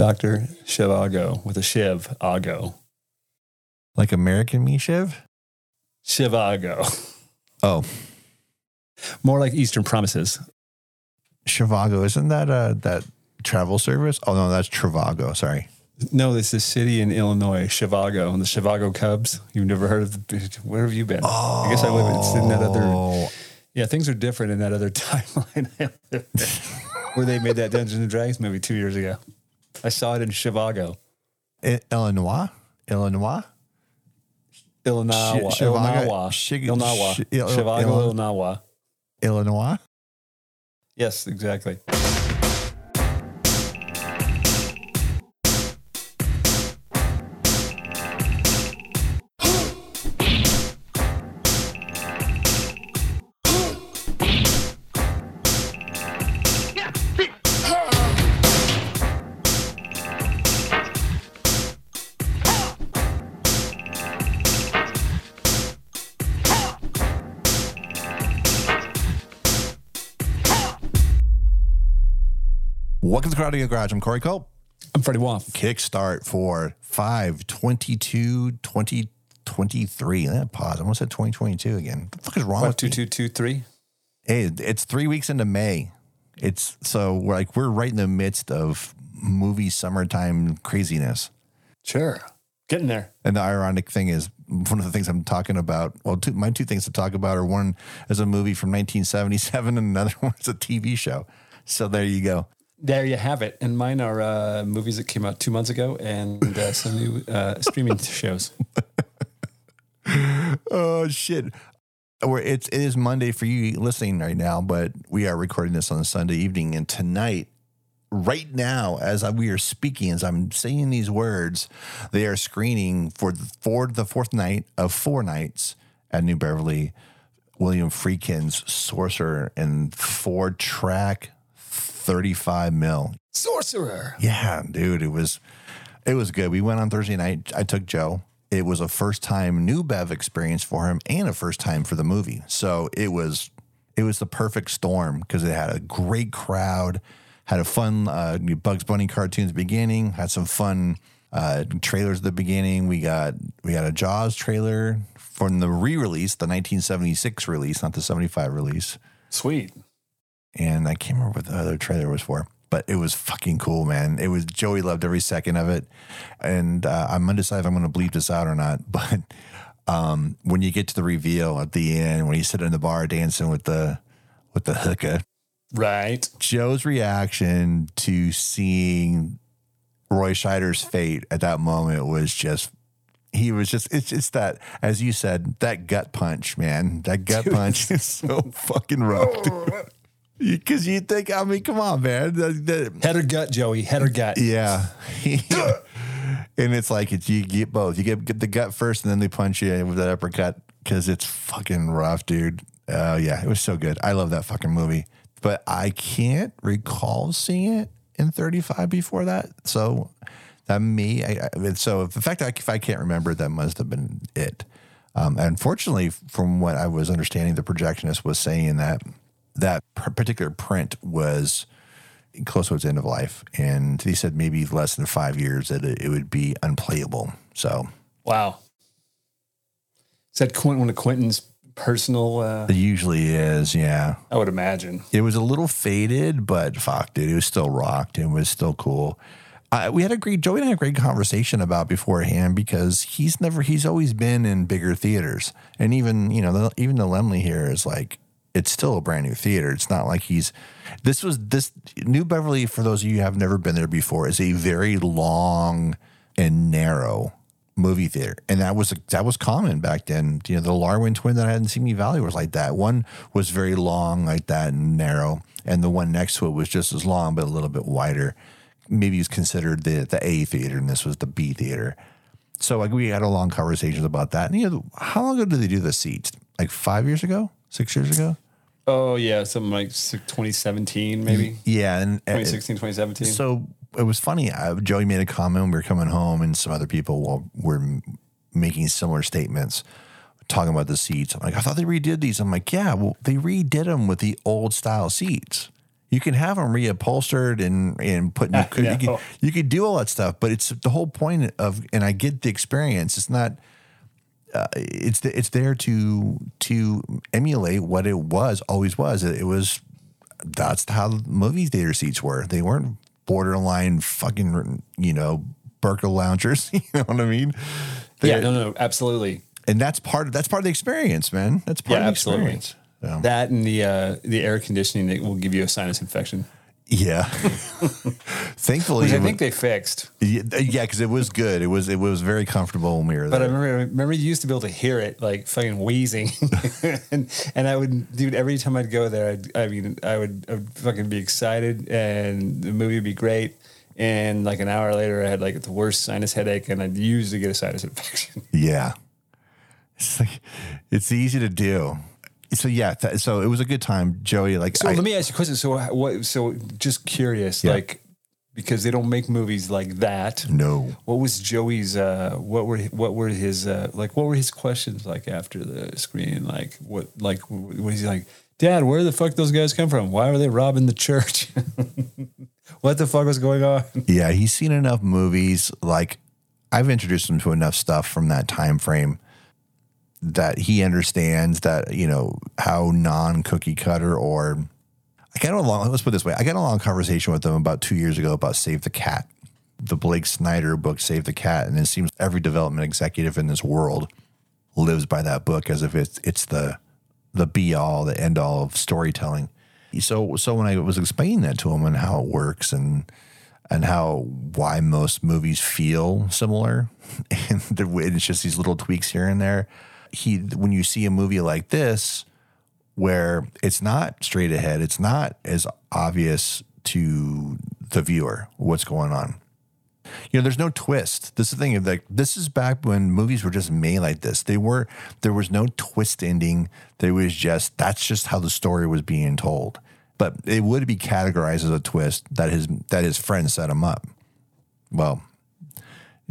Dr. Shivago with a Shiv, Ago. Like American Me Shiv? Shivago. Oh, More like Eastern Promises. Chivago. Isn't that uh, that travel service? Oh, no, that's Travago. Sorry. No, this is a city in Illinois, Chivago, and the Chivago Cubs. You've never heard of the, where have you been? Oh, I guess I live it's in that other. Oh, Yeah, things are different in that other timeline where they made that Dungeons and Dragons movie two years ago. I saw it in Chivago, I- Illinois? Illinois? Illinois, Illinois, Illinois, Chi- Il- Chivago, Illinois. Illinois? Yes, exactly. Welcome to Karate Garage. I'm Corey Culp. I'm Freddie Woff. Kickstart for 5 22 2023. That eh, pause. I almost said 2022 again. What the fuck is wrong What, with two, me? two, two, three? Hey, it's three weeks into May. It's so we're like we're right in the midst of movie summertime craziness. Sure. Getting there. And the ironic thing is, one of the things I'm talking about, well, two, my two things to talk about are one is a movie from 1977 and another one is a TV show. So there you go. There you have it. And mine are uh, movies that came out two months ago and uh, some new uh, streaming shows. Oh shit. We're, it's it is Monday for you listening right now, but we are recording this on Sunday evening, and tonight, right now, as I, we are speaking, as I'm saying these words, they are screening for the, for the fourth night of four nights at New Beverly. William Friedkin's Sorcerer and four track, thirty five mil. Sorcerer. Yeah, dude, it was it was good. We went on Thursday night. I took Joe. It was a first time new Bev experience for him and a first time for the movie. So it was it was the perfect storm because it had a great crowd, had a fun uh, Bugs Bunny cartoons beginning, had some fun uh, trailers at the beginning. We got we got a Jaws trailer from the re-release, the 1976 release, not the 75 release Sweet. And I can't remember what the other trailer was for, but it was fucking cool, man. It was Joey loved every second of it, and uh, I'm undecided if I'm going to bleep this out or not. But um, when you get to the reveal at the end, when he's sitting in the bar dancing with the with the hookah, Right. Joe's reaction to seeing Roy Scheider's fate at that moment was just. He was just, it's just that, as you said, that gut punch, man. That gut punch is so fucking rough. Because you think, I mean, come on, man. Head or gut, Joey. Head or gut. yeah. and it's like, it's, you get both. You get, get the gut first, and then they punch you with that uppercut because it's fucking rough, dude. Oh, yeah. It was so good. I love that fucking movie. But I can't recall seeing it in 35 before that. So that me, I, I, so the fact that if I can't remember, that must have been it. Um, unfortunately, from what I was understanding, the projectionist was saying that that particular print was close to its end of life, and he said maybe less than five years that it, it would be unplayable. So Wow. Is that Quint, one of Quentin's personal? Uh, it usually is, yeah. I would imagine. It was a little faded, but fuck, dude, it was still rocked. It was still cool. Uh, we had a great Joey and I had a great conversation about beforehand because he's never he's always been in bigger theaters, and even you know the, even the Laemmle here is like it's still a brand new theater. It's not like he's this was this New Beverly for those of you who have never been there before is a very long and narrow movie theater, and that was that was common back then. You know, the Larwin twin that I had in Simi Valley was like that. One was very long, like that, and narrow, and the one next to it was just as long but a little bit wider. Maybe it was considered the the A theater, and this was the B theater. So like we had a long conversations about that. And you know, how long ago did they do the seats? Like five years ago, six years ago? Oh, yeah. Something like 2017, maybe. Yeah, and uh, 2016, 2017. So it was funny. Uh, Joey made a comment when we were coming home, and some other people were, were making similar statements, talking about the seats. I'm like, I thought they redid these. I'm like, yeah, well, they redid them with the old style seats. You can have them reupholstered and and put you could, you, know. you could do all that stuff, but it's the whole point of and I get the experience. It's not uh, it's the, it's there to to emulate what it was always was. It, it was that's how movie theater seats were. They weren't borderline fucking you know Barcaloungers. you know what I mean? Yeah, They're- no, no, absolutely. and that's part of that's part of the experience, man. That's part Yeah, of the absolutely. experience. So, That and the uh, the air conditioning that will give you a sinus infection, yeah. Thankfully, which I think they fixed. yeah, because it was good. It was it was very comfortable when we were But I there. remember, remember you used to be able to hear it like fucking wheezing, and and I would, dude. Every time I'd go there, I'd, I mean, I would, I would fucking be excited, and the movie would be great. And like an hour later, I had like the worst sinus headache, and I'd usually get a sinus infection. yeah, it's like it's easy to do. So yeah, th- so it was a good time, Joey. Like, So I- let me ask you a question. So what? So just curious, Yeah. like because they don't make movies like that. no, What was Joey's? Uh, what were what were his uh, like? What were his questions like after the screen? Like what? Like was he like, Dad? Where the fuck those guys come from? Why were they robbing the church? what the fuck was going on? yeah, he's seen enough movies. Like, I've introduced him to enough stuff from that time frame that he understands that you know how non cookie cutter or I got a long. Let's put this way: I got a long conversation with him about two years ago about Save the Cat, the Blake Snyder book, Save the Cat, and it seems every development executive in this world lives by that book as if it's it's the the be all, the end all of storytelling. So so when I was explaining that to him and how it works and and how why most movies feel similar and it's just these little tweaks here and there. He when you see a movie like this where it's not straight ahead, it's not as obvious to the viewer what's going on. You know, there's no twist. This is the thing like this is back when movies were just made like this. They were there was no twist ending. There was just that's just how the story was being told. But it would be categorized as a twist that his that his friend set him up. Well,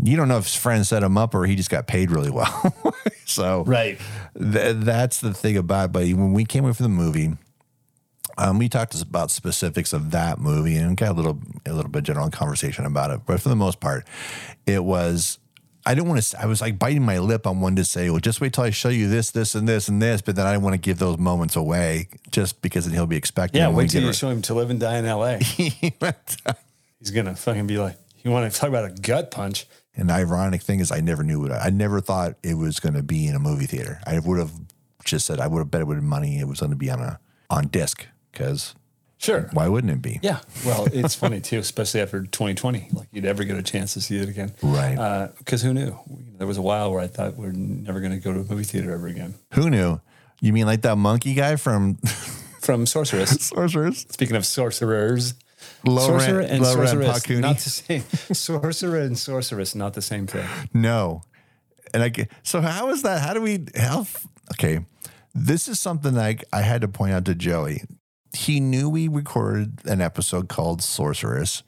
you don't know if his friend set him up or he just got paid really well. so Right. Th- that's the thing about it. But when we came in for the movie, um, we talked about specifics of that movie and got a little a little bit general conversation about it. But for the most part, it was. I didn't want to. I was like biting my lip on one to say, "Well, just wait till I show you this, this, and this, and this." But then I didn't want to give those moments away, just because then he'll be expecting. Yeah. it when we Wait till you it. show him to live and die in L.A. He's gonna fucking be like, you want to talk about a gut punch? And the ironic thing is, I never knew it. I never thought it was going to be in a movie theater. I would have just said I would have bet it would have money. It was going to be on a on disc because Sure. why wouldn't it be? Yeah. Well, it's funny too, especially after 2020. Like you'd ever get a chance to see it again. Right. Uh, because who knew? There was a while where I thought we're never going to go to a movie theater ever again. Who knew? You mean like that monkey guy from From Sorceress. Sorcerers? Speaking of sorcerers, Laurent- sorcerer and Laurent sorceress, Pacuni? not the same. Sorcerer and sorceress, not the same thing. No. And I get, so how is that? How do we how okay. This is something I I had to point out to Joey. He knew we recorded an episode called Sorceress.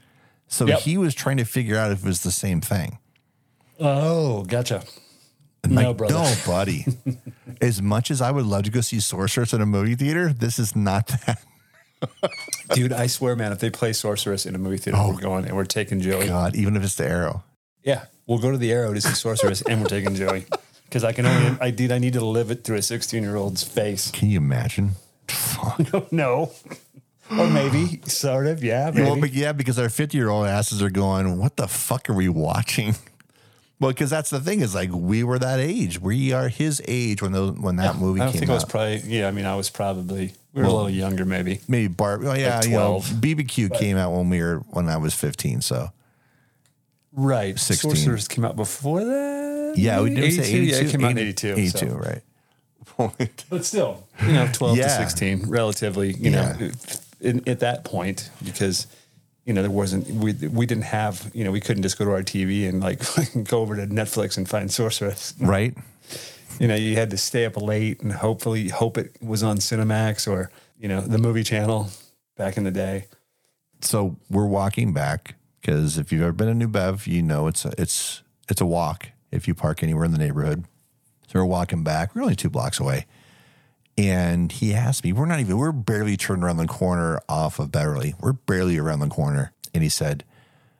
So Yep. he was trying to figure out if it was the same thing. Oh, gotcha. And No, like, brother. no, buddy. as much as I would love to go see Sorceress in a movie theater, this is not that. Dude, I swear, man, if they play sorceress in a movie theater, we're oh. going and we're taking Joey. God, even if it's the arrow. Yeah, we'll go to the Arrow to see sorceress and we're taking Joey. Because I can only, I did, I need to live it through a 16 year old's face. Can you imagine? Fuck. no. Or maybe, sort of, yeah. Maybe. Well, but yeah, because our 50 year old asses are going, what the fuck are we watching? Well, because that's the thing is like we were that age. We are his age when those when that movie I don't came think I was out. probably, yeah, I mean, I was probably, we were a little younger maybe. Maybe Barb. Oh yeah, Like you know, 12. BBQ came out when we were when I was 15. So Right. 16. Sorceress came out before that. yeah, we did maybe? say 82. Yeah, it came out in 82. 82, so. right? But still, you know, 12 Yeah. to 16, relatively, you Yeah. know, in, at that point, because, you know, there wasn't, we, we didn't have, you know, we couldn't just go to our TV and like go over to Netflix and find Sorceress. right. You know, you had to stay up late and hopefully hope it was on Cinemax or, you know, the movie channel back in the day. So we're walking back because if you've ever been to New Bev, you know it's a, it's it's a walk if you park anywhere in the neighborhood. So we're walking back. We're only two blocks away, And he asked me, we're not even, we're barely turned around the corner off of Beverly. We're barely around the corner. And he said,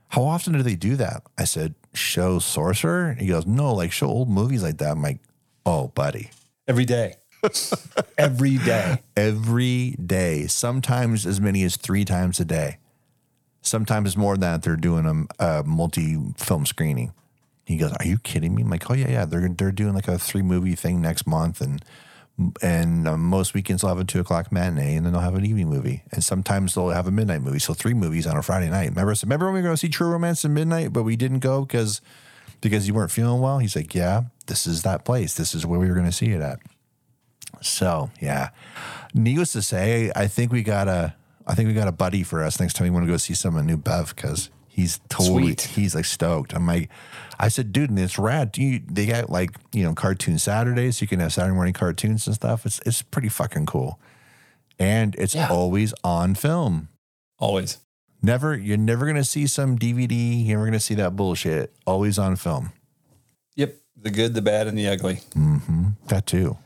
How often do they do that? I said, Show Sorcerer? He goes, No, like show old movies like that. I'm like, Oh, buddy. Every day. Every day. Every day. Sometimes as many as three times a day. Sometimes more than that. They're doing a, a uh, multi film screening. He goes, "Are you kidding me?" I'm like, "Oh yeah, yeah. They're they're doing like a three movie thing next month, and and uh, most weekends they'll have a two o'clock matinee, and then they'll have an evening movie, and sometimes they'll have a midnight movie. So three movies on a Friday night. Remember, remember when we were going to see True Romance at midnight, but we didn't go because because you weren't feeling well. He's like, "Yeah, this is that place. This is where we were going to see it at." So yeah, needless to say, I think we got a I think we got a buddy for us next time we want to go see some New Bev because he's totally Sweet. he's like stoked. I'm like, I said, dude, and it's rad. Do you, they got like you know cartoon Saturdays. You can have Saturday morning cartoons and stuff. It's it's pretty fucking cool, and it's Yeah. always on film. Always. Never, you're never gonna see some DVD. You're never gonna see that bullshit. Always on film. Yep. The good, the bad, and the ugly. That too.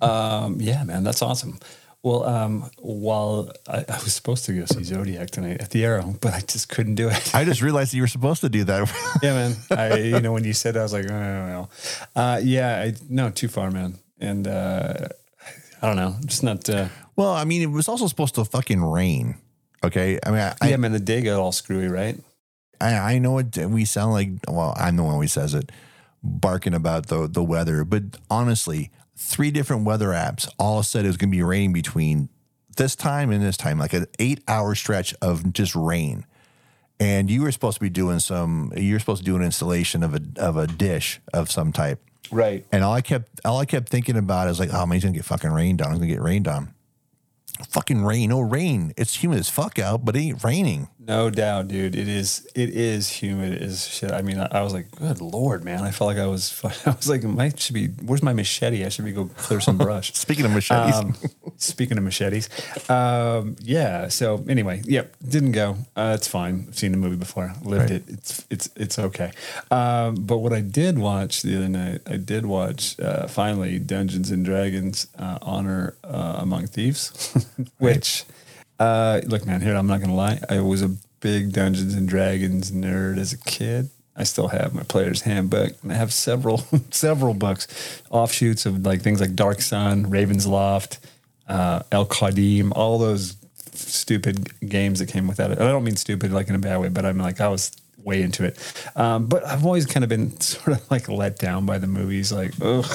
Um, yeah, man, that's awesome. Well, um, while I, I was supposed to go see Zodiac tonight at the Arrow, but I just couldn't do it. I just realized that you were supposed to do that. yeah, man. I, you know, when you said that, I was like, oh, well, uh, yeah, I, no, too far, man. And uh, I don't know, just not. Uh, well, I mean, it was also supposed to fucking rain. Okay, I mean, I, yeah, man, the day got all screwy, right? I, I know it. We sound like well, I'm the one who says it, barking about the the weather. But honestly, three different weather apps all said it was going to be raining between this time and this time, like an eight hour stretch of just rain. And you were supposed to be doing some. You were supposed to do an installation of a of a dish of some type. Right. And all I kept all I kept thinking about is like, oh man, he's gonna get fucking rained on. He's gonna get rained on. Fucking rain, no rain. It's humid as fuck out, but it ain't raining. No doubt, dude. It is. It is humid as shit. I mean, I, I was like, "Good lord, man!" I felt like I was. I was like, "My should be. Where's my machete? I should be go clear some brush." Speaking of machetes, Um, speaking of machetes, um, yeah. So anyway, yep, didn't go. Uh, it's fine. I've seen the movie before. Lived Right. it. It's it's it's okay. Um, but what I did watch the other night, I did watch uh, finally Dungeons and Dragons: uh, Honor uh, Among Thieves, which uh, look, man. Here I'm not gonna lie. I was a big Dungeons and Dragons nerd as a kid. I still have my player's handbook. And I have several several books, offshoots of like things like Dark Sun, Ravenloft, uh, Al-Qadim, all those stupid games that came with that. I don't mean stupid like in a bad way, but I'm like I was way into it. Um, but I've always kind of been sort of like let down by the movies. Like, ugh,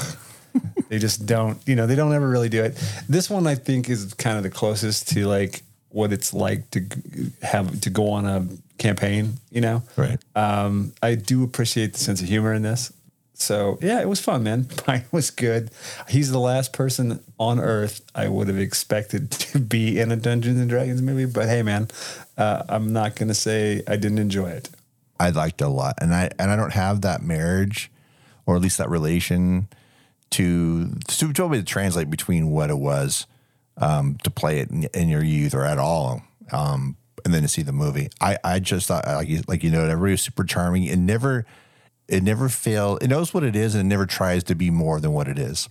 they just don't. You know, they don't ever really do it. This one I think is kind of the closest to like what it's like to have to go on a campaign. You know, Right. um, I do appreciate the sense of humor in this. So yeah, it was fun, man. Pine was good. He's the last person on Earth I would have expected to be in a Dungeons and Dragons movie. But hey, man, uh, I'm not gonna say I didn't enjoy it. I liked it a lot, and I and I don't have that marriage, or at least that relation to to be to translate between what it was um, to play it in, in your youth or at all, um, and then to see the movie. I I just thought like you, like you know everybody was super charming. It never it never failed. It knows what it is, and it never tries to be more than what it is.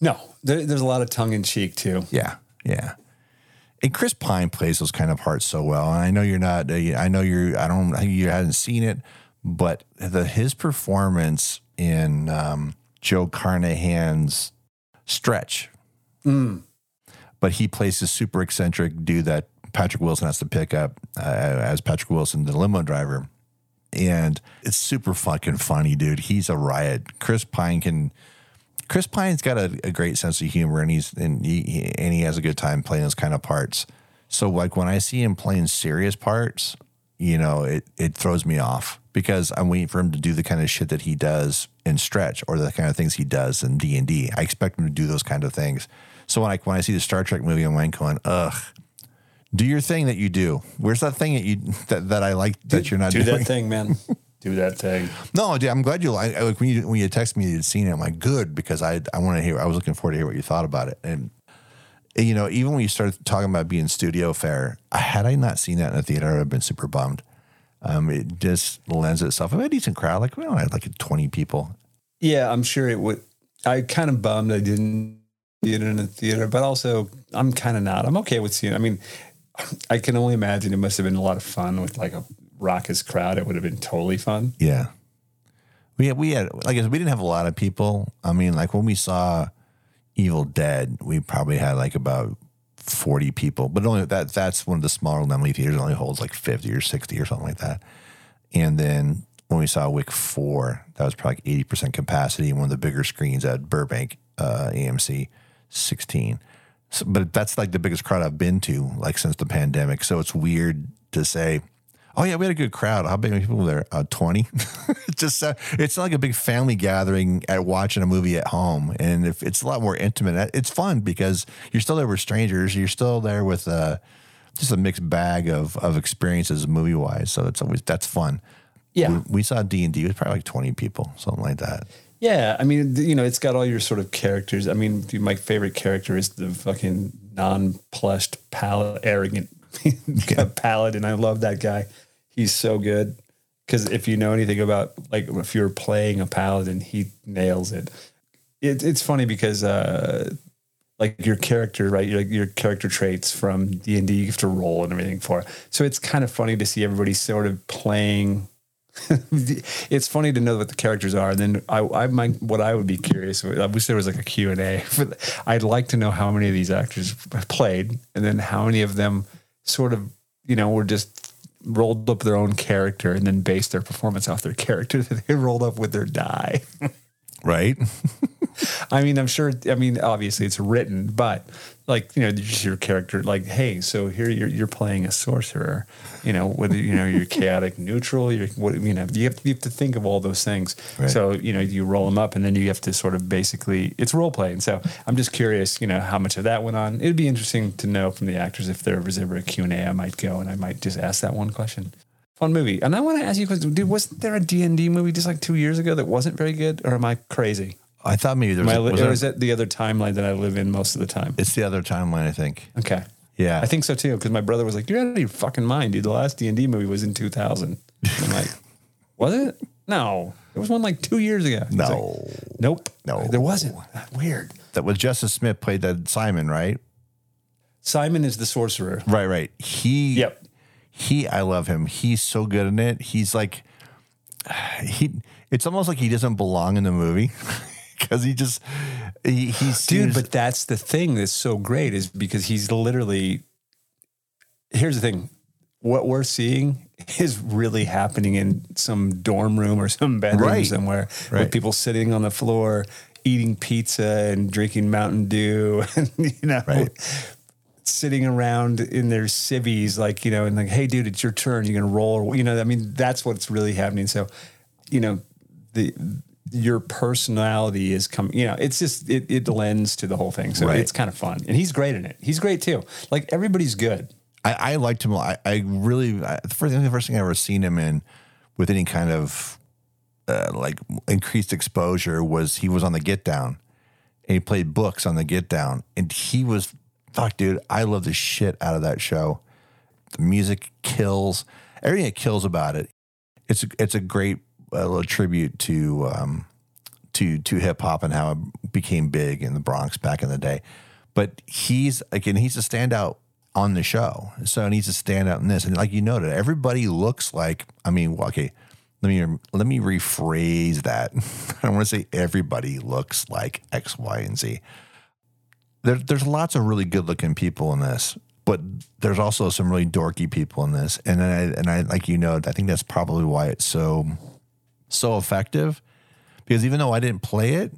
No, there, there's a lot of tongue in cheek too. Yeah, yeah. And Chris Pine plays those kind of parts so well. And I know you're not. uh, I know you're. I don't. You hadn't seen it, but the his performance in um, Joe Carnahan's Stretch. But he plays this super eccentric dude that Patrick Wilson has to pick up uh, as Patrick Wilson, the limo driver. And it's super fucking funny, dude. He's a riot. Chris Pine can. Chris Pine's got a, a great sense of humor, and he's and he, he- and he has a good time playing those kind of parts. So like when I see him playing serious parts, you know, it it throws me off because I'm waiting for him to do the kind of shit that he does in Stretch or the kind of things he does in D and D. I expect him to do those kind of things. So when I when I see the Star Trek movie, I'm like going, ugh. Do your thing that you do. Where's that thing that you that, that I like that you're not Do doing? Do that thing, man. do that thing. No, dude, I'm glad you like like when you when you text me you'd seen it. I'm like, good because I I want to hear. I was looking forward to hear what you thought about it. And you know, even when you started talking about being studio fair, had I not seen that in the theater, I'd have been super bummed. Um, it just lends itself. I had a decent crowd. Like we don't have like 20 people. Yeah, I'm sure it would. I kind of bummed I didn't see it in a theater, but also I'm kind of not. I'm okay with seeing. I mean, I can only imagine it must have been a lot of fun with like a raucous crowd. It would have been totally fun. Yeah. We had, we had like we didn't have a lot of people. I mean, like when we saw Evil Dead, we probably had like about forty people, but only that that's one of the smaller Laemmle theaters. Only holds like fifty or sixty or something like that. And then when we saw Wick Four, that was probably eighty percent capacity. And one of the bigger screens at Burbank uh, AMC, sixteen. So, but that's like the biggest crowd I've been to like since the pandemic. So it's weird to say Oh yeah, we had a good crowd. How many people were there? Uh, Twenty. Just uh, it's like a big family gathering at watching a movie at home, and if it's a lot more intimate. It's fun because you're still there with strangers. You're still there with uh, just a mixed bag of of experiences movie wise. So it's always that's fun. Yeah, we, we saw D and D with probably like twenty people, something like that. Yeah, I mean, you know, it's got all your sort of characters. I mean, my favorite character is the fucking non-plushed, pal- arrogant paladin. I love that guy. He's so good because if you know anything about like if you're playing a paladin, he nails it. it it's funny because uh, like your character, right? Your your character traits from D and D, you have to roll and everything for. So it's kind of funny to see everybody sort of playing. it's funny to know what the characters are. And then I, I might, what I would be curious. I wish there was like a Q and A. I'd like to know how many of these actors played, and then how many of them sort of, you know, were just rolled up their own character and then based their performance off their character that they rolled up with their die. right? I mean, I'm sure. I mean, obviously it's written, but like you know, just your character. Like, hey, so here you're you're playing a sorcerer. You know, whether you know you're chaotic neutral. You're what you know. You have, to, you have to think of all those things. Right. So you know, you roll them up, and then you have to sort of basically it's role playing. So I'm just curious. You know, how much of that went on. It'd be interesting to know from the actors if there was ever a Q and A. I might go and I might just ask that one question fun movie. And I want to ask you, dude, wasn't there a D and D movie just like two years ago that wasn't very good, or am I crazy? I thought maybe there was. Am I, a, was or there- is it the other timeline that I live in most of the time? it's the other timeline, I think. Okay, Yeah, I think so too. Because my brother was like, "You're out of your fucking mind, dude. The last D and D movie was in 2000." I'm like, "Was it? No, there was one like two years ago." He's no, like, nope, No. there wasn't. Weird. that was Justice Smith played that Simon, right? Simon is the sorcerer. Right, right. He, Yep. He, I love him. He's so good in it. He's like, he. It's almost like he doesn't belong in the movie because he just he, he's dude but that's the thing that's so great is because he's literally here's the thing what we're seeing is really happening in some dorm room or some bedroom Right. somewhere Right. with people sitting on the floor eating pizza and drinking mountain dew and you know Right. Sitting around in their civvies like you know and like hey dude it's your turn. You're gonna roll. You know i mean that's what's really happening. So you know the your personality is coming you know it's just it, it lends to the whole thing. So Right. it's kind of fun. And he's great in it. He's great too. Like everybody's good. I, I liked him. I, I really I, the first the first thing I ever seen him in with any kind of uh, like increased exposure was he was on the Get Down, and he played books on the Get Down, and he was fuck, dude. I love the shit out of that show. The music kills everything. It kills about it. It's a, it's a great uh, little tribute to um, to to hip hop and how it became big in the Bronx back in the day. But he's again, he's a standout on the show, so he needs to stand out in this. And like you noted, everybody looks like. I mean, okay, let me let me rephrase that. I don't want to say everybody looks like X, Y, and Z. There, there's lots of really good looking people in this, but there's also some really dorky people in this. And I and I like you know, I think that's probably why it's so so effective. Because even though I didn't play it,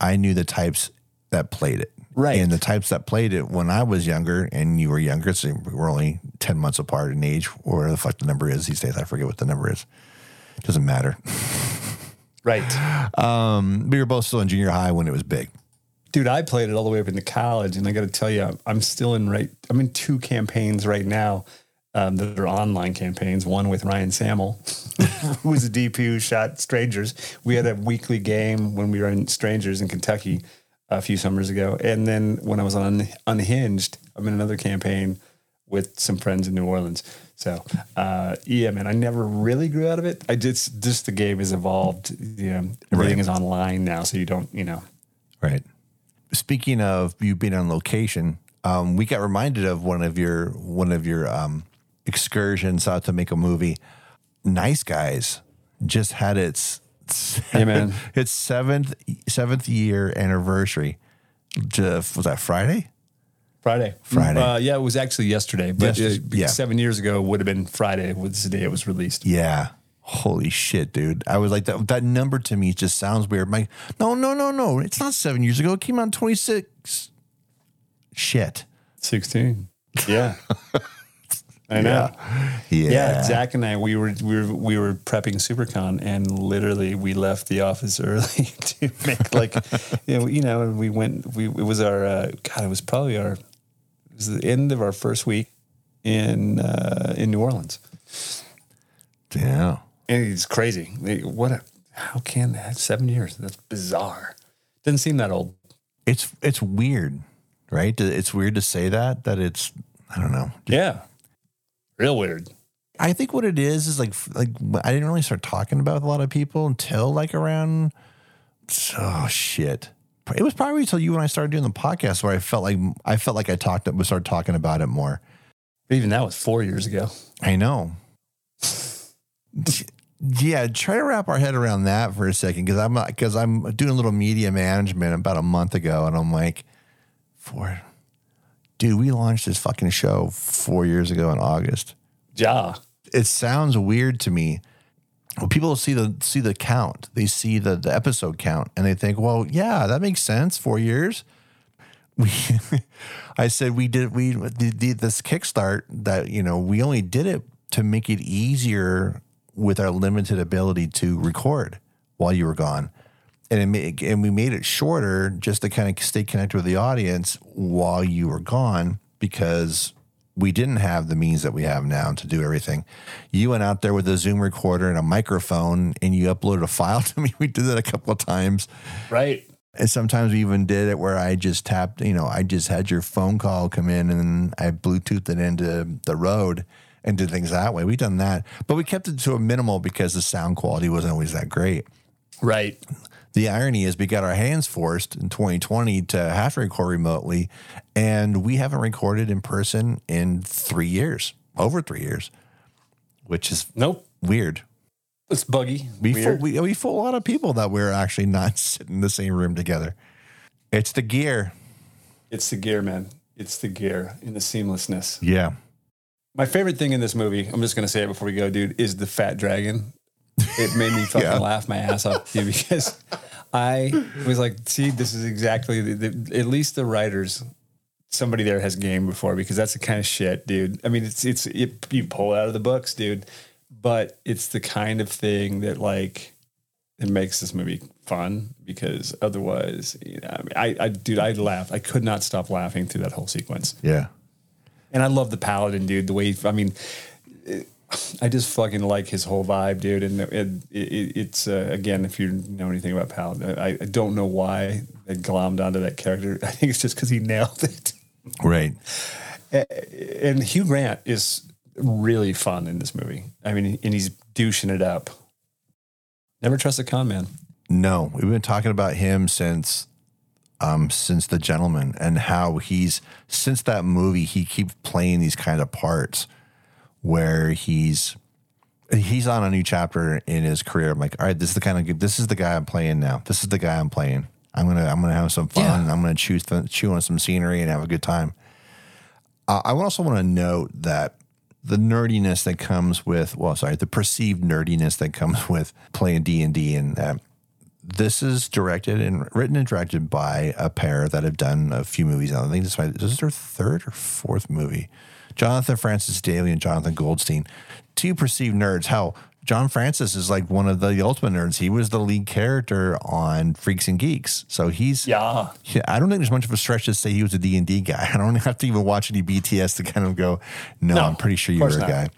I knew the types that played it. Right. And the types that played it when I was younger and you were younger, so we're only 10 months apart in age, or whatever the fuck the number is these days. I forget what the number is. Doesn't matter. right Um, we were both still in junior high when it was big. Dude i played it all the way up into college and i got to tell you i'm still in right i'm in two campaigns right now um, that are online campaigns one with ryan samuel who was a dp who shot strangers. We had a weekly game when we were in strangers in kentucky a few summers ago and then when i was on unhinged i'm in another campaign with some friends in new orleans. So uh, yeah man i never really grew out of it. I just just the game has evolved. You know everything Right. is online now so you don't you know. Right. Speaking of you being on location, um, we got reminded of one of your one of your um, excursions out to make a movie. Nice Guys just had its Hey, its seventh seventh year anniversary. Just, was that Friday? Friday. Friday. Uh, yeah, it was actually yesterday, but Yes, yeah. seven years ago would have been Friday. Was the day it was released. Yeah. Holy shit, dude. I was like, that, that number to me just sounds weird. I'm like, no, no, no, no. It's not seven years ago. It came out in 26. Shit. Sixteen. Yeah. I know. Yeah. Yeah. Zach and I, we were we were we were prepping SuperCon, and literally we left the office early to make like, you know, you know, and we went. We it was our uh, God. It was probably our it was the end of our first week in uh, in New Orleans, Yeah. It's crazy. What a how can that seven years? That's bizarre. Doesn't seem that old. It's it's weird, right? It's weird to say that, that it's, I don't know. Yeah, real weird. I think what it is is like like I didn't really start talking about a lot of people until like around oh shit. It was probably until you and I started doing the podcast where I felt like I felt like I talked we started talking about it more. Even that was four years ago. I know. yeah, try to wrap our head around that for a second because I'm because I'm doing a little media management about a month ago, and I'm like, four, dude, we launched this fucking show four years ago in August. Ja. It sounds weird to me. Well, people see the see the count, they see the, the episode count, and they think, well, yeah, that makes sense. Four years. We, I said we did we the, the, this kickstart that you know we only did it to make it easier with our limited ability to record while you were gone, and it made, and we made it shorter just to kind of stay connected with the audience while you were gone because we didn't have the means that we have now to do everything. You went out there with a Zoom recorder and a microphone and you uploaded a file to me. We did that a couple of times. Right. And sometimes we even did it where I just tapped, you know, I just had your phone call come in and I Bluetoothed it into the road and did things that way. We've done that. But we kept it to a minimal because the sound quality wasn't always that great. Right. The irony is we got our hands forced in 2020 to have to record remotely, and we haven't recorded in person in three years, over three years, which is Nope. weird. It's buggy. We fool, we, we fool a lot of people that we're actually not sitting in the same room together. It's the gear. It's the gear, man. It's the gear in the seamlessness. Yeah. My favorite thing in this movie, I'm just going to say it before we go, dude, is the fat dragon. It made me fucking Yeah. laugh my ass off, dude, because I was like, see, this is exactly the, the, at least the writers, somebody there has game before because that's the kind of shit, dude. I mean, it's, it's, it, you pull out of the books, dude, but it's the kind of thing that like, it makes this movie fun because otherwise, you know, I mean, I, I, dude, I laughed. I could not stop laughing through that whole sequence. Yeah. And I love the paladin, dude. The way he, I mean, it- I just fucking like his whole vibe, dude. And it, it, it, it's uh, again, if you know anything about paladin, I, I don't know why they glommed onto that character. I think it's just because he nailed it. Right. And Hugh Grant is really fun in this movie. I mean, and he's douching it up. Never trust a con man. No, we've been talking about him since um since The Gentleman and how he's since that movie he keeps playing these kind of parts where he's he's on a new chapter in his career. I'm like, all right, this is the kind of this is the guy I'm playing now. This is the guy I'm playing. I'm gonna I'm gonna have some fun. Yeah. I'm gonna chew chew on some scenery and have a good time. Uh, I also want to note that the nerdiness that comes with well, sorry, the perceived nerdiness that comes with playing D and D and this is directed and written and directed by a pair that have done a few movies. I think this, is their third or fourth movie. Jonathan Francis Daley and Jonathan Goldstein, two perceived nerds. How John Francis is like one of the ultimate nerds. He was the lead character on Freaks and Geeks, so he's Yeah. yeah, I don't think there's much of a stretch to say he was a D&D guy. I don't have to even watch any BTS to kind of go, no, No, I'm pretty sure you were a not. guy.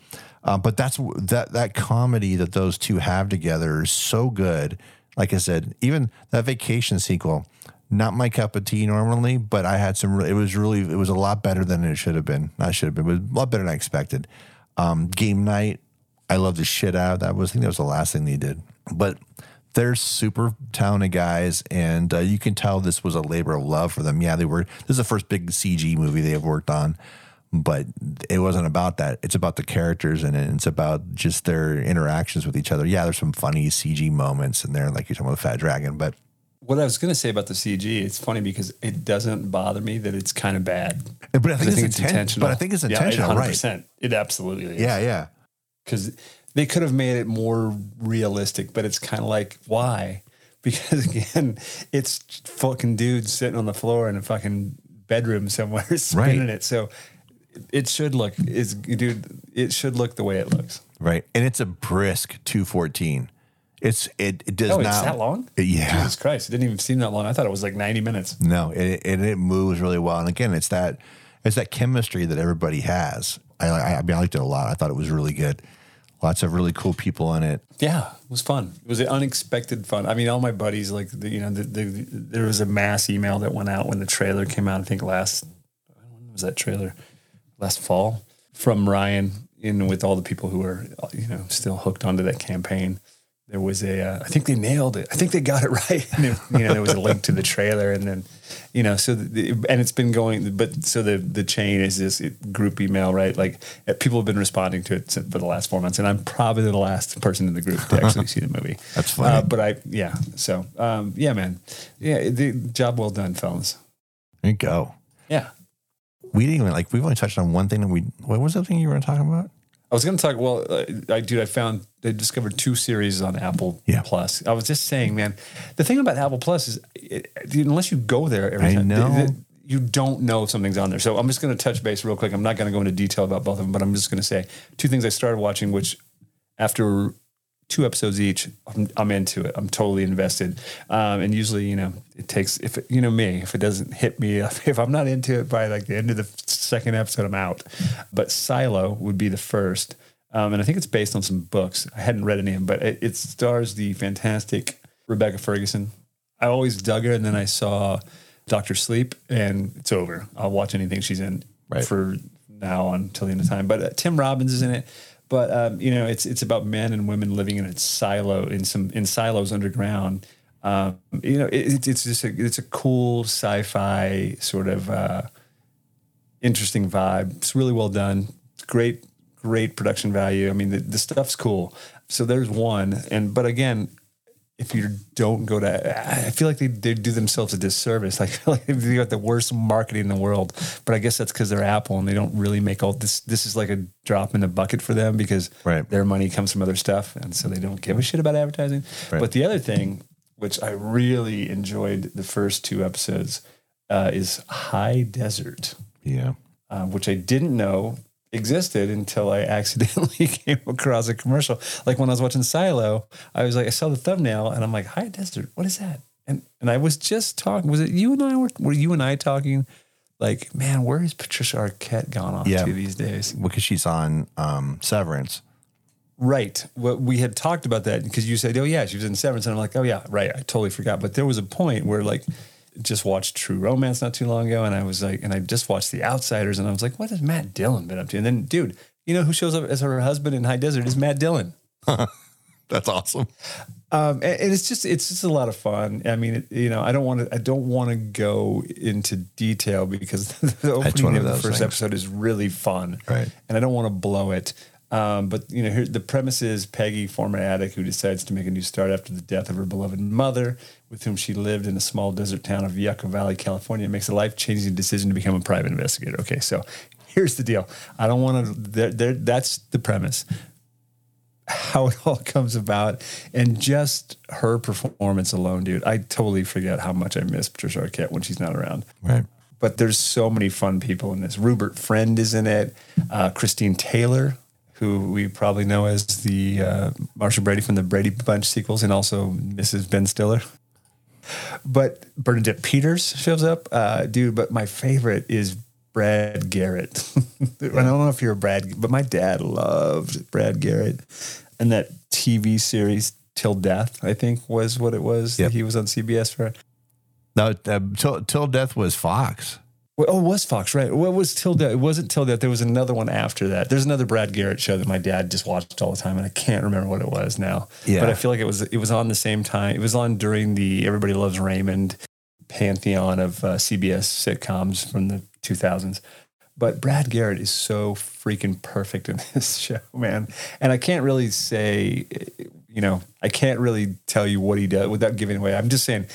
Uh, but that's that that comedy that those two have together is so good. Like I said, even that vacation sequel, not my cup of tea normally, but I had some. It was really, it was a lot better than it should have been. I should have been, but a lot better than I expected. Um, game night, I love the shit out. of That was, I think that was the last thing they did. But they're super talented guys, and uh, you can tell this was a labor of love for them. Yeah, they were. This is the first big CG movie they have worked on, but it wasn't about that. It's about the characters in it. It's about just their interactions with each other. Yeah, there's some funny CG moments in there, like you're talking about the Fat Dragon, but What I was going to say about the CG, it's funny because it doesn't bother me that it's kind of bad. but I think, I think it's, inten- intentional. But I think it's Yeah, intentional, right? 100%. It absolutely is. Yeah, yeah. because they could have made it more realistic, but it's kind of like why? Because again, it's fucking dudes sitting on the floor in a fucking bedroom somewhere spinning Right. it. So it should look is dude. It should look the way it looks. Right. And it's a brisk 214. It's it, it does Oh, not it's that long? Yeah. Jesus Christ! It didn't even seem that long. I thought it was like ninety minutes. No, it, and it moves really well. And again, it's that it's that chemistry that everybody has. I, I, I mean, I liked it a lot. I thought it was really good. Lots of really cool people in it. Yeah, it was fun. It was an unexpected fun. I mean, all my buddies like the, you know the, the, there was a mass email that went out when the trailer came out. I think last when was that trailer? Last fall from Ryan in with all the people who are you know still hooked onto that campaign. There was a uh, I think they nailed it. I think they got it right. It, you know there was a link to the trailer and then you know so the, and it's been going but so the the chain is this group email right like uh, people have been responding to it for the last four months and i'm probably the last person in the group to actually see the movie That's funny. uh, but i yeah so um yeah man yeah the job well done fellas There you go. yeah We didn't even like we've only touched on one thing that we what was the thing you were talking about? I was going to talk. Well, uh, I dude, I found they discovered two series on Apple Yeah. Plus. I was just saying, man, the thing about Apple Plus is, it, unless you go there every I time, know. th- th- you don't know if something's on there. So I'm just going to touch base real quick. I'm not going to go into detail about both of them, but I'm just going to say two things I started watching, which after two episodes each, I'm, I'm into it. I'm totally invested. Um, and usually, you know, it takes if it, you know me, if it doesn't hit me, if I'm not into it by like the end of the second episode, I'm out. But Silo would be the first, um, and I think it's based on some books. I hadn't read any of them, but it, it stars the fantastic Rebecca Ferguson. I always dug her, and then I saw Doctor Sleep, and it's over. I'll watch anything she's in Right. for now until the end of time. But uh, Tim Robbins is in it. But um, you know, it's it's about men and women living in a silo in some in silos underground. Um, you know, it, it's just a, it's a cool sci-fi sort of uh, interesting vibe. It's really well done. It's great, great production value. I mean, the, the stuff's cool. So there's one, and but again, if you don't go to, I feel like they, they do themselves a disservice. I feel like they got the worst marketing in the world, but I guess that's because they're Apple and they don't really make all this. This is like a drop in the bucket for them because Right. their money comes from other stuff, and so they don't give a shit about advertising. Right. But the other thing, which I really enjoyed the first two episodes, uh, is High Desert Yeah. uh, which I didn't know existed until I accidentally came across a commercial. Like when I was watching Silo, I was like, I saw the thumbnail and I'm like, High Desert, what is that? And and I was just talking. Was it you and I were were you and I talking? Like, man, where is Patricia Arquette gone off Yeah. to these days? Because she's on um, Severance. Right. What we had talked about that because you said, "Oh yeah, she was in Severance," and I'm like, "Oh yeah, right." I totally forgot. But there was a point where like just watched True Romance not too long ago, and I was like, and I just watched The Outsiders, and I was like, "What has Matt Dillon been up to?" And then, dude, you know who shows up as her husband in High Desert is Matt Dillon. That's awesome. Um, and, and it's just it's just a lot of fun. I mean, it, you know, I don't want to I don't want to go into detail because the opening of the first things. episode is really fun, Right. And I don't want to blow it. Um, but you know, here, the premise is Peggy, former addict, who decides to make a new start after the death of her beloved mother, with whom she lived in a small desert town of Yucca Valley, California, makes a life-changing decision to become a private investigator. Okay, so here's the deal. I don't want to. That's the premise how it all comes about and just her performance alone, dude. I totally forget how much I miss Patricia Arquette when she's not around. Right. But there's so many fun people in this. Rupert Friend is in it. Uh, Christine Taylor, who we probably know as the uh, Marcia Brady from the Brady Bunch sequels, and also Mrs. Ben Stiller. But Bernadette Peters shows up, uh, dude. But my favorite is Brad Garrett. I don't know if you're a Brad, but my dad loved Brad Garrett, and that TV series Till Death, I think, was what it was. Yep. That he was on CBS for. No, uh, till, till death was Fox. Well, oh, it was Fox, right? What was Till Death? It wasn't Till Death. There was another one after that. There's another Brad Garrett show that my dad just watched all the time, and I can't remember what it was now. Yeah. But I feel like it was it was on the same time. It was on during the Everybody Loves Raymond pantheon of uh, CBS sitcoms from the 2000s. But Brad Garrett is so freaking perfect in this show, man. And I can't really say, you know, I can't really tell you what he does without giving away. I'm just saying,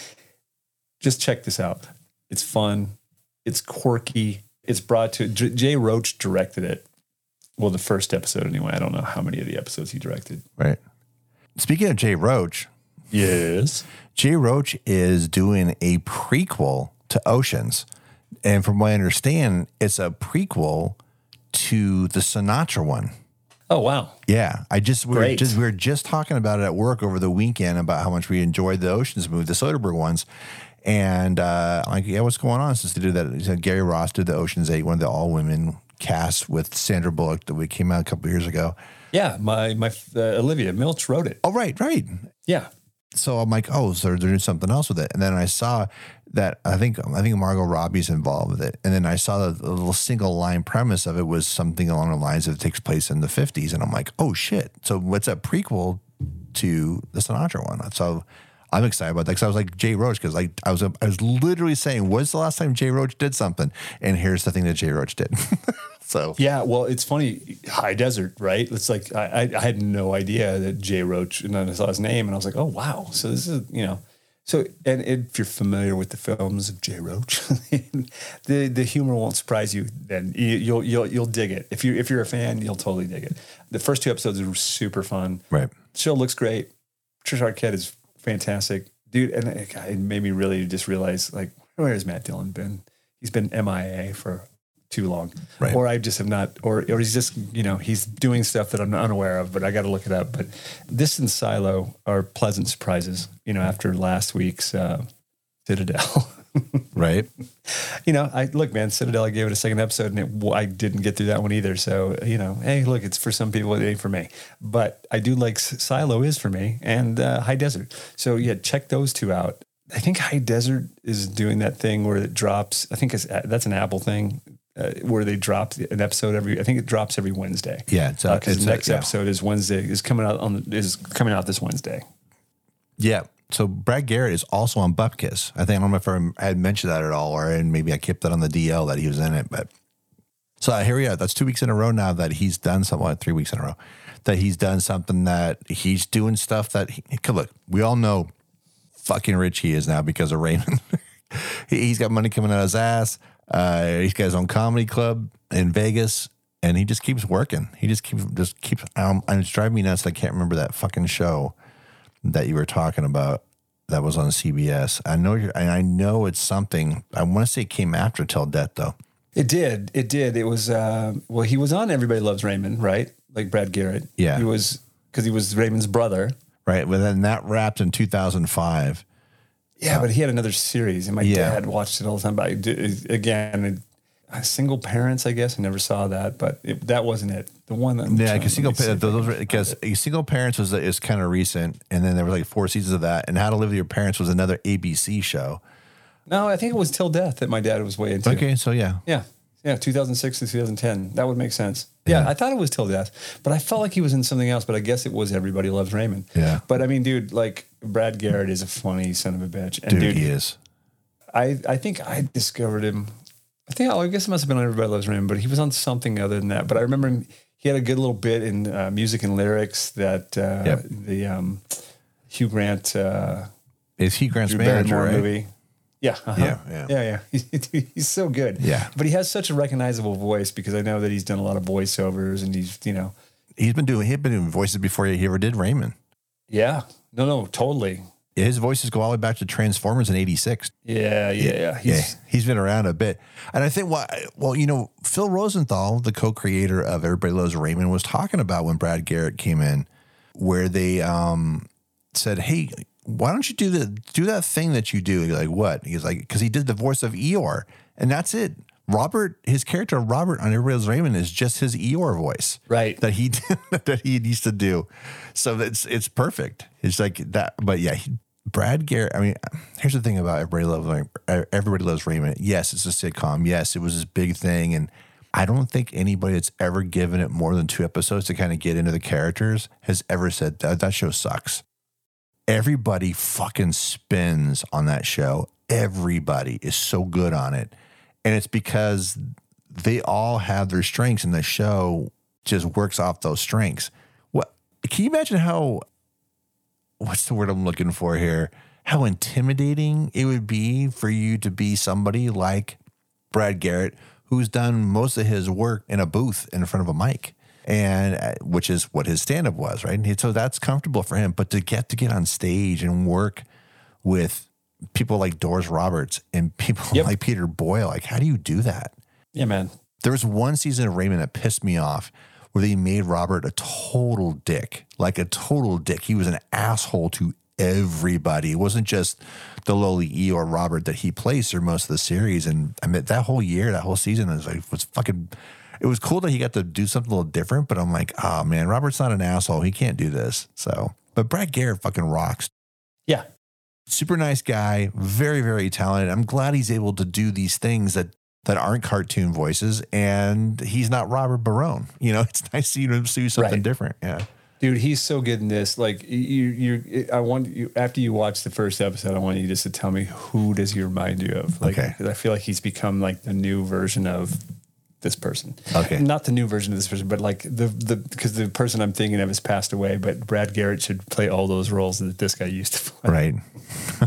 just check this out. It's fun. It's quirky. It's brought to J- Jay Roach directed it. Well, the first episode anyway. I don't know how many of the episodes he directed. Right. Speaking of Jay Roach, Yes. Jay Roach is doing a prequel to Oceans. And from what I understand, it's a prequel to the Sinatra one. Oh wow. Yeah, I just we were just we were just talking about it at work over the weekend about how much we enjoyed the Ocean's movie, the Soderbergh ones, and uh, I'm like, yeah, what's going on since they did that? He said Gary Ross did the Ocean's Eight, one of the all women cast with Sandra Bullock that we came out a couple years ago. Yeah, my my uh, Olivia Milch wrote it. Oh, right, right. Yeah. So I'm like, oh, so they're doing something else with it, and then I saw that I think I think Margot Robbie's involved with it, and then I saw the, the little single line premise of it was something along the lines of it takes place in the 50s, and I'm like, oh shit! So what's a prequel to the Sinatra one? So I'm excited about that because I was like Jay Roach because like I was I was literally saying, when's the last time Jay Roach did something? And here's the thing that Jay Roach did. so Yeah, well, it's funny. High Desert, right? It's like I, I, I had no idea that Jay Roach, and then I saw his name, and I was like, oh wow. So this is you know, so and if you're familiar with the films of Jay Roach, the the humor won't surprise you. Then you, you'll you'll you'll dig it. If you if you're a fan, you'll totally dig it. The first two episodes are super fun. right, show looks great. Trish Arquette is fantastic, dude, and it, it made me really just realize like where has Matt Dillon been? He's been MIA for too long, Right. or I just have not, or or he's just you know he's doing stuff that I'm unaware of, but I got to look it up. But this and Silo are pleasant surprises, you know, after last week's uh, Citadel. right. you know, I look, man, Citadel. I gave it a second episode, and it, I didn't get through that one either. So, you know, hey, look, it's for some people, it ain't for me. But I do like Silo is for me, and uh, High Desert. So yeah, check those two out. I think High Desert is doing that thing where it drops. I think it's, that's an Apple thing. Uh, where they drop an episode every, I think it drops every Wednesday. Yeah, it's, uh, because the uh, next yeah. episode is Wednesday is coming out on is coming out this Wednesday. Yeah. So Brad Garrett is also on Bupkis. I think I don't know if I had mentioned that at all, or and maybe I kept that on the DL that he was in it. But so here we are. That's two weeks in a row now that he's done something. Three weeks in a row that he's done something that he's doing stuff that he, look. We all know fucking rich he is now because of Raymond. He- he's got money coming out of his ass. Uh, he's got his own comedy club in Vegas, and he just keeps working. He just keeps just keeps. Um, and it's driving me nuts. I can't remember that fucking show that you were talking about that was on CBS. I know you're, and I know it's something. I want to say it came after Till Death though. It did. It did. It was uh, well. He was on Everybody Loves Raymond, right? Like Brad Garrett. Yeah. He was because he was Raymond's brother. Right, but then that wrapped in 2005. Yeah, but he had another series, and my Yeah. dad watched it all the time. But I again, uh, single parents. I guess I never saw that, but it, that wasn't it. The one that I'm Yeah, because single pa- those because single parents was is kind of recent, and then there were like four seasons of that. And How to Live with Your Parents was another ABC show. no, I think it was Till Death that my dad was way into. Okay, so yeah, Yeah. Yeah, 2006 to 2010. That would make sense. Yeah, I thought it was Till Death, but I felt like he was in something else, but I guess it was Everybody Loves Raymond. Yeah. But I mean, dude, like Brad Garrett is a funny son of a bitch. And dude, dude, he is. I, I think I discovered him. I think I guess it must have been on Everybody Loves Raymond, but he was on something other than that. But I remember him, he had a good little bit in uh, music and lyrics that uh, Yep. the um, Hugh Grant uh, Is he Grant's Drew manager? Right? movie. Yeah, uh-huh. Yeah, yeah. yeah, yeah. He's, he's so good. Yeah. but he has such a recognizable voice because I know that he's done a lot of voiceovers and he's, you know, He's been doing he'd been doing voices before he ever did Raymond. yeah, no, no, totally. His voices go all the way back to Transformers in '86. Yeah, yeah, yeah. He's, Yeah, he's been around a bit, and I think what well, you know, Phil Rosenthal, the co-creator of Everybody Loves Raymond, was talking about when Brad Garrett came in, where they um, said, "Hey, why don't you do the do that thing that you do?" He's like, "What?" He's like, "Because he did the voice of Eeyore, and that's it." Robert, his character Robert on Everybody Loves Raymond is just his Eeyore voice, Right. That he that he used to do, so it's it's perfect. It's like that, but yeah, he, Brad Garrett. I mean, here's the thing about everybody loves everybody loves Raymond. Yes, it's a sitcom. Yes, it was this big thing, and I don't think anybody that's ever given it more than two episodes to kind of get into the characters has ever said that that show sucks. Everybody fucking spins on that show. Everybody is so good on it, and it's because they all have their strengths, and the show just works off those strengths. What can you imagine how what's the word I'm looking for here? How intimidating it would be for you to be somebody like Brad Garrett, who's done most of his work in a booth in front of a mic, and uh, which is what his stand up was, right? And so that's comfortable for him. But to get to get on stage and work with people like Doris Roberts and people yep. like Peter Boyle, like how do you do that? Yeah, man. There was one season of Raymond that pissed me off where they made Robert a total dick, like a total dick. He was an asshole to everybody. It wasn't just the lowly E or Robert that he plays through most of the series. And I mean, that whole year, that whole season was like, was fucking, it was cool that he got to do something a little different, but I'm like, oh man, Robert's not an asshole. He can't do this. So, but Brad Garrett fucking rocks. Yeah. Super nice guy, very, very talented. I'm glad he's able to do these things that that aren't cartoon voices, and he's not Robert Barone. You know, it's nice to see him do something right. different. Yeah. Dude, he's so good in this. Like you, you. I want you after you watch the first episode. I want you just to tell me who does he remind you of? Like, okay. I feel like he's become like the new version of this person. Okay. Not the new version of this person, but like the the because the person I'm thinking of has passed away. But Brad Garrett should play all those roles that this guy used to play. Right.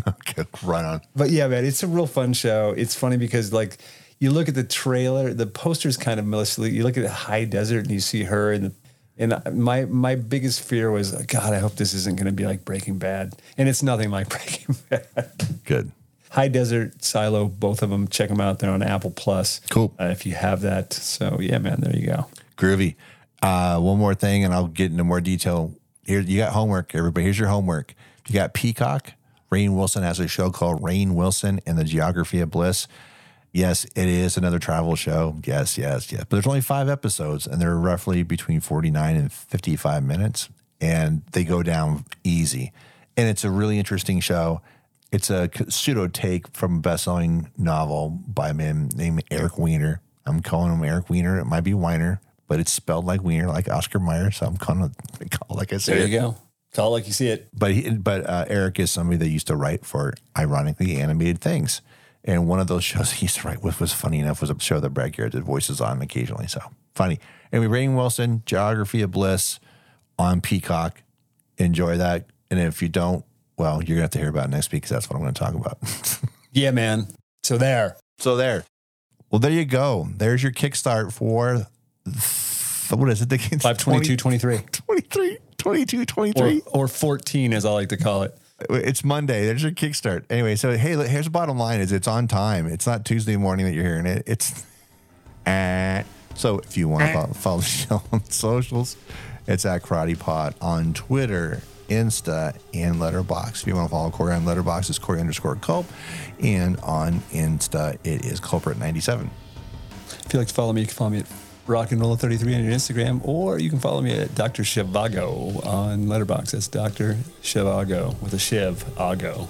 okay. Right on. But yeah, man, it's a real fun show. It's funny because like you look at the trailer, the poster's kind of mostly. You look at the high desert and you see her and the, and my my biggest fear was, God, I hope this isn't going to be like Breaking Bad, and it's nothing like Breaking Bad. Good. High Desert Silo, both of them. Check them out. They're on Apple Plus. Cool. Uh, if you have that, so yeah, man, there you go. Groovy. Uh, one more thing, and I'll get into more detail. Here, you got homework, everybody. Here's your homework. You got Peacock. Rainn Wilson has a show called Rainn Wilson and the Geography of Bliss. Yes, it is another travel show. Yes, yes, yes. But there's only five episodes, and they're roughly between 49 and 55 minutes, and they go down easy. And it's a really interesting show. It's a pseudo take from a best-selling novel by a man named Eric Weiner. I'm calling him Eric Weiner. It might be Weiner, but it's spelled like Weiner, like Oscar Mayer. So I'm calling it call like I said. There you go. Call like you see it. But he, but uh, Eric is somebody that used to write for ironically animated things. And one of those shows he used to write with was funny enough was a show that Brad Garrett did voices on occasionally. So funny. Anyway, Rainn Wilson, Geography of Bliss on Peacock. Enjoy that. And if you don't, well, you're going to have to hear about next week because that's what I'm going to talk about. yeah, man. So there. So there. Well, there you go. There's your kickstart for what is it? The 522 23. 23, 22, 23. Or, or 14, as I like to call it. It's Monday. There's your kickstart. Anyway, so hey, here's the bottom line: is it's on time. It's not Tuesday morning that you're hearing it. It's uh, so if you want to follow, follow the show on socials, it's at Karate Pod on Twitter, Insta, and Letterboxd. If you want to follow Corey on Letterboxd, it's Corey underscore Culp, and on Insta it is Culprit97. If you'd like to follow me, you can follow me at Rock and Roll 33 on your Instagram, or you can follow me at Dr. Shivago on Letterboxd. That's Dr. Shivago with a Shiv Ago.